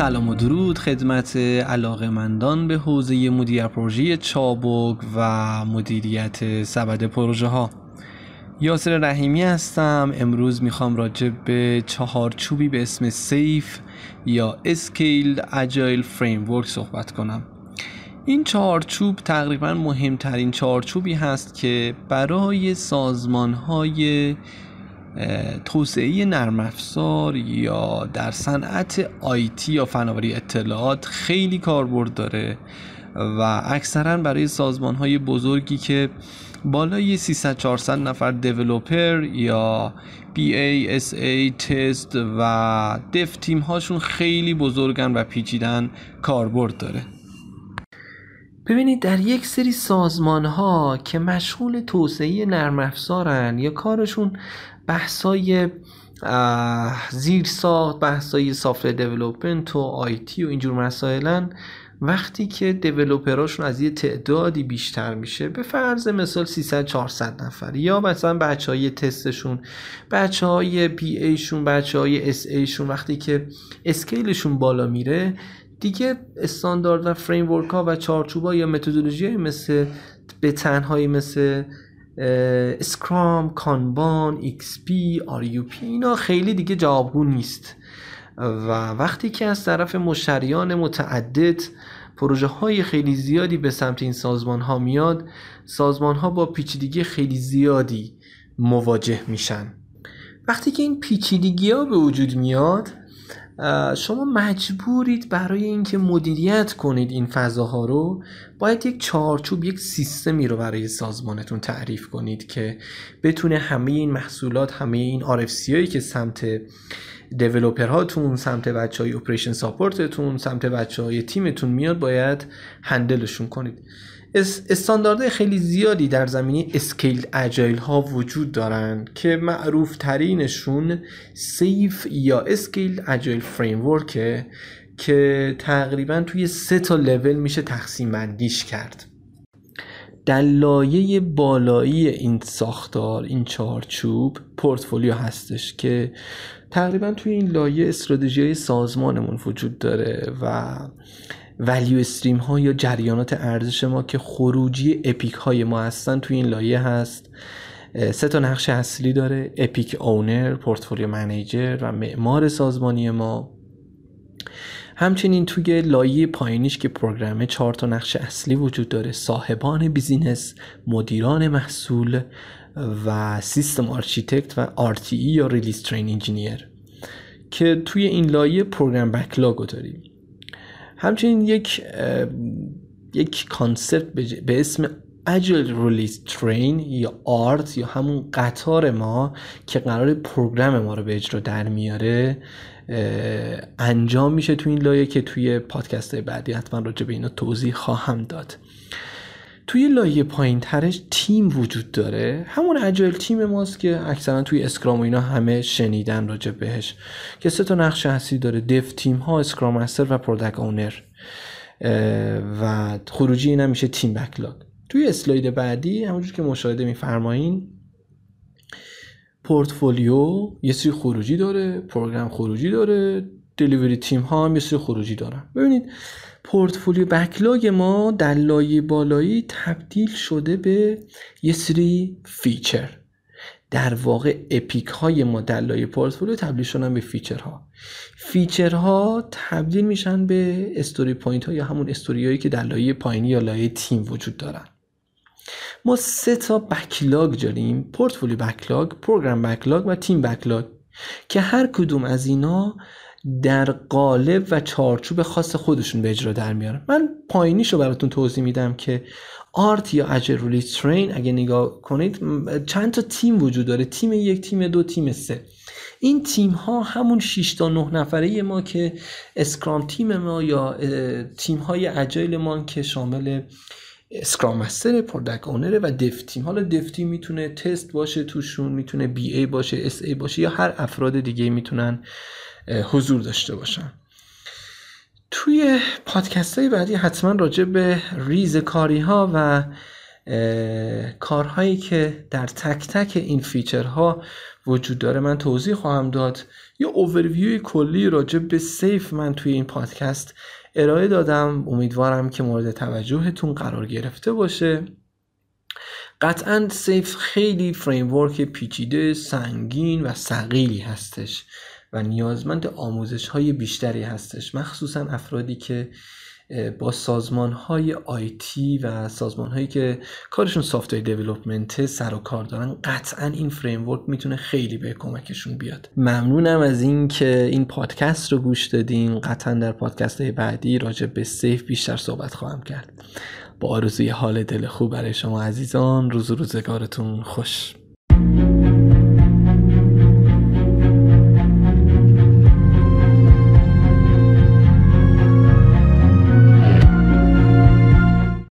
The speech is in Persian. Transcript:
سلام و درود خدمت علاقمندان به حوزه مدیر پروژه چابک و مدیریت سبد پروژه ها یاسر رحیمی هستم. امروز می‌خوام راجع به چهارچوبی به اسم SAFe یا Scaled Agile Framework صحبت کنم. این چهارچوب تقریبا مهمترین چهارچوبی هست که برای سازمان های توسعه نرم افزار یا در صنعت آیتی یا فناوری اطلاعات خیلی کاربرد داره و اکثرا برای سازمان های بزرگی که بالای 300 400 نفر دیولوپر یا BA, SA, تست و دف تیم هاشون خیلی بزرگن و پیچیدن کاربرد داره. ببینید در یک سری سازمان ها که مشغول توسعه نرم افزارن یا کارشون بحثای زیر ساخت بحثای software development و IT و اینجور مسائلن. وقتی که developer اشون از یه تعدادی بیشتر میشه به فرض مثال 300 400 نفر. یا مثلا بچه های تستشون بچه های BA شون بچه های SA شون وقتی که scale شون بالا میره دیگه استاندارد و فریم ها و چارچوب یا متدولوژی مثل به تنهایی مثل Scrum، Kanban، XP، RUP اینا خیلی دیگه جوابگو نیست. و وقتی که از طرف مشتریان متعدد پروژه های خیلی زیادی به سمت این سازمان ها میاد سازمان ها با پیچیدگی خیلی زیادی مواجه میشن. وقتی که این پیچیدگی ها به وجود میاد شما مجبورید برای اینکه مدیریت کنید این فضاها رو باید یک چارچوب یک سیستمی رو برای سازمانتون تعریف کنید که بتونه همه این محصولات همه این RFC هایی که سمت developer هاتون سمت بچه های operation support تون سمت بچه های تیمتون میاد باید handle شون کنید. استانداردهای خیلی زیادی در زمینه scaled agile ها وجود دارن که معروف ترینشون SAFe یا Scaled Agile Framework ه که تقریبا توی سه تا لول میشه تقسیم بندیش کرد. در لایه بالایی این ساختار این چارچوب پورتفولیو هستش که تقریبا توی این لایه استراتژی سازمانمون وجود داره و ولیو استریم ها یا جریانات ارزش ما که خروجی اپیک های ما هستن توی این لایه هست. سه تا نقش اصلی داره اپیک اونر پورتفولیو منیجر و معمار سازمانی ما. همچنین توی لایه پایینیش که program ه چهار تا نقش اصلی وجود داره صاحبان business مدیران محصول و system architect و RTE یا Release Train Engineer. که توی این لایه program backlog داریم. همچنین یک یک concept به اسم Agile Release Train یا ART یا همون قطار ما که قرار program ما رو به اجرا در میاره انجام میشه تو این لایه که توی پادکست بعدی حتما راجع به اینا توضیح خواهم داد. توی لایه پایین ترش تیم وجود داره. همون agile team ماست که اکثرا توی Scrum و اینا همه شنیدن راجع بهش. که سه تا نقش اصلی داره. dev team ها Scrum Master و Product Owner. و خروجی اینا میشه team backlog. توی اسلاید بعدی همونجور که مشاهده میفرمایین پورتفولیو یه سری خروجی داره program خروجی داره delivery team ها هم یه سری خروجی دارن. ببینید portfolio backlog ما در لایه بالایی تبدیل شده به یه سری feature در واقع epic های ما در لایه پورتفولیو تبدیل شدن به feature ها feature ها تبدیل میشن به story point ها یا همون استوری هایی که در لایه پایینی یا لایه تیم وجود دارن. ما سه تا backlog داریم portfolio backlog program backlog و team backlog که هر کدوم از اینا در قالب و چارچوب خاص خودشون به اجرا در میارن. من پایینیشو براتون توضیح میدم که ART یا Agile Release Train اگه نگاه کنید چند تا تیم وجود داره. تیم یک تیم دو تیم سه. این تیم ها همون 6 تا 9 نفره ما که Scrum team ما یا تیم های agile ما که شامل Scrum Master Product Owner ه و dev team. حالا dev team می‌تونه تست باشه توشون می‌تونه BA باشه SA باشه یا هر افراد دیگه می‌تونن حضور داشته باشن توی پادکست های بعدی حتما راجع به ریز کاری ها و کارهایی که در تک تک این feature ها وجود داره من توضیح خواهم داد. یه اوورویوی کلی راجع به SAFe من توی این پادکست ارائه دادم. امیدوارم که مورد توجهتون قرار گرفته باشه. قطعا SAFe خیلی framework پیچیده سنگین و ثقیلی هستش. و نیازمند آموزش های بیشتری هستش مخصوصا افرادی که با سازمان های IT و سازمان هایی که کارشون software development سر و کار دارن قطعا این framework می‌تونه خیلی به کمکشون بیاد. ممنونم از این که این پادکست رو گوش دادین. قطعا در پادکست های بعدی راجع به SAFe بیشتر صحبت خواهم کرد. با آرزوی حال دل خوب برای شما عزیزان روز و روزگارتون خوش.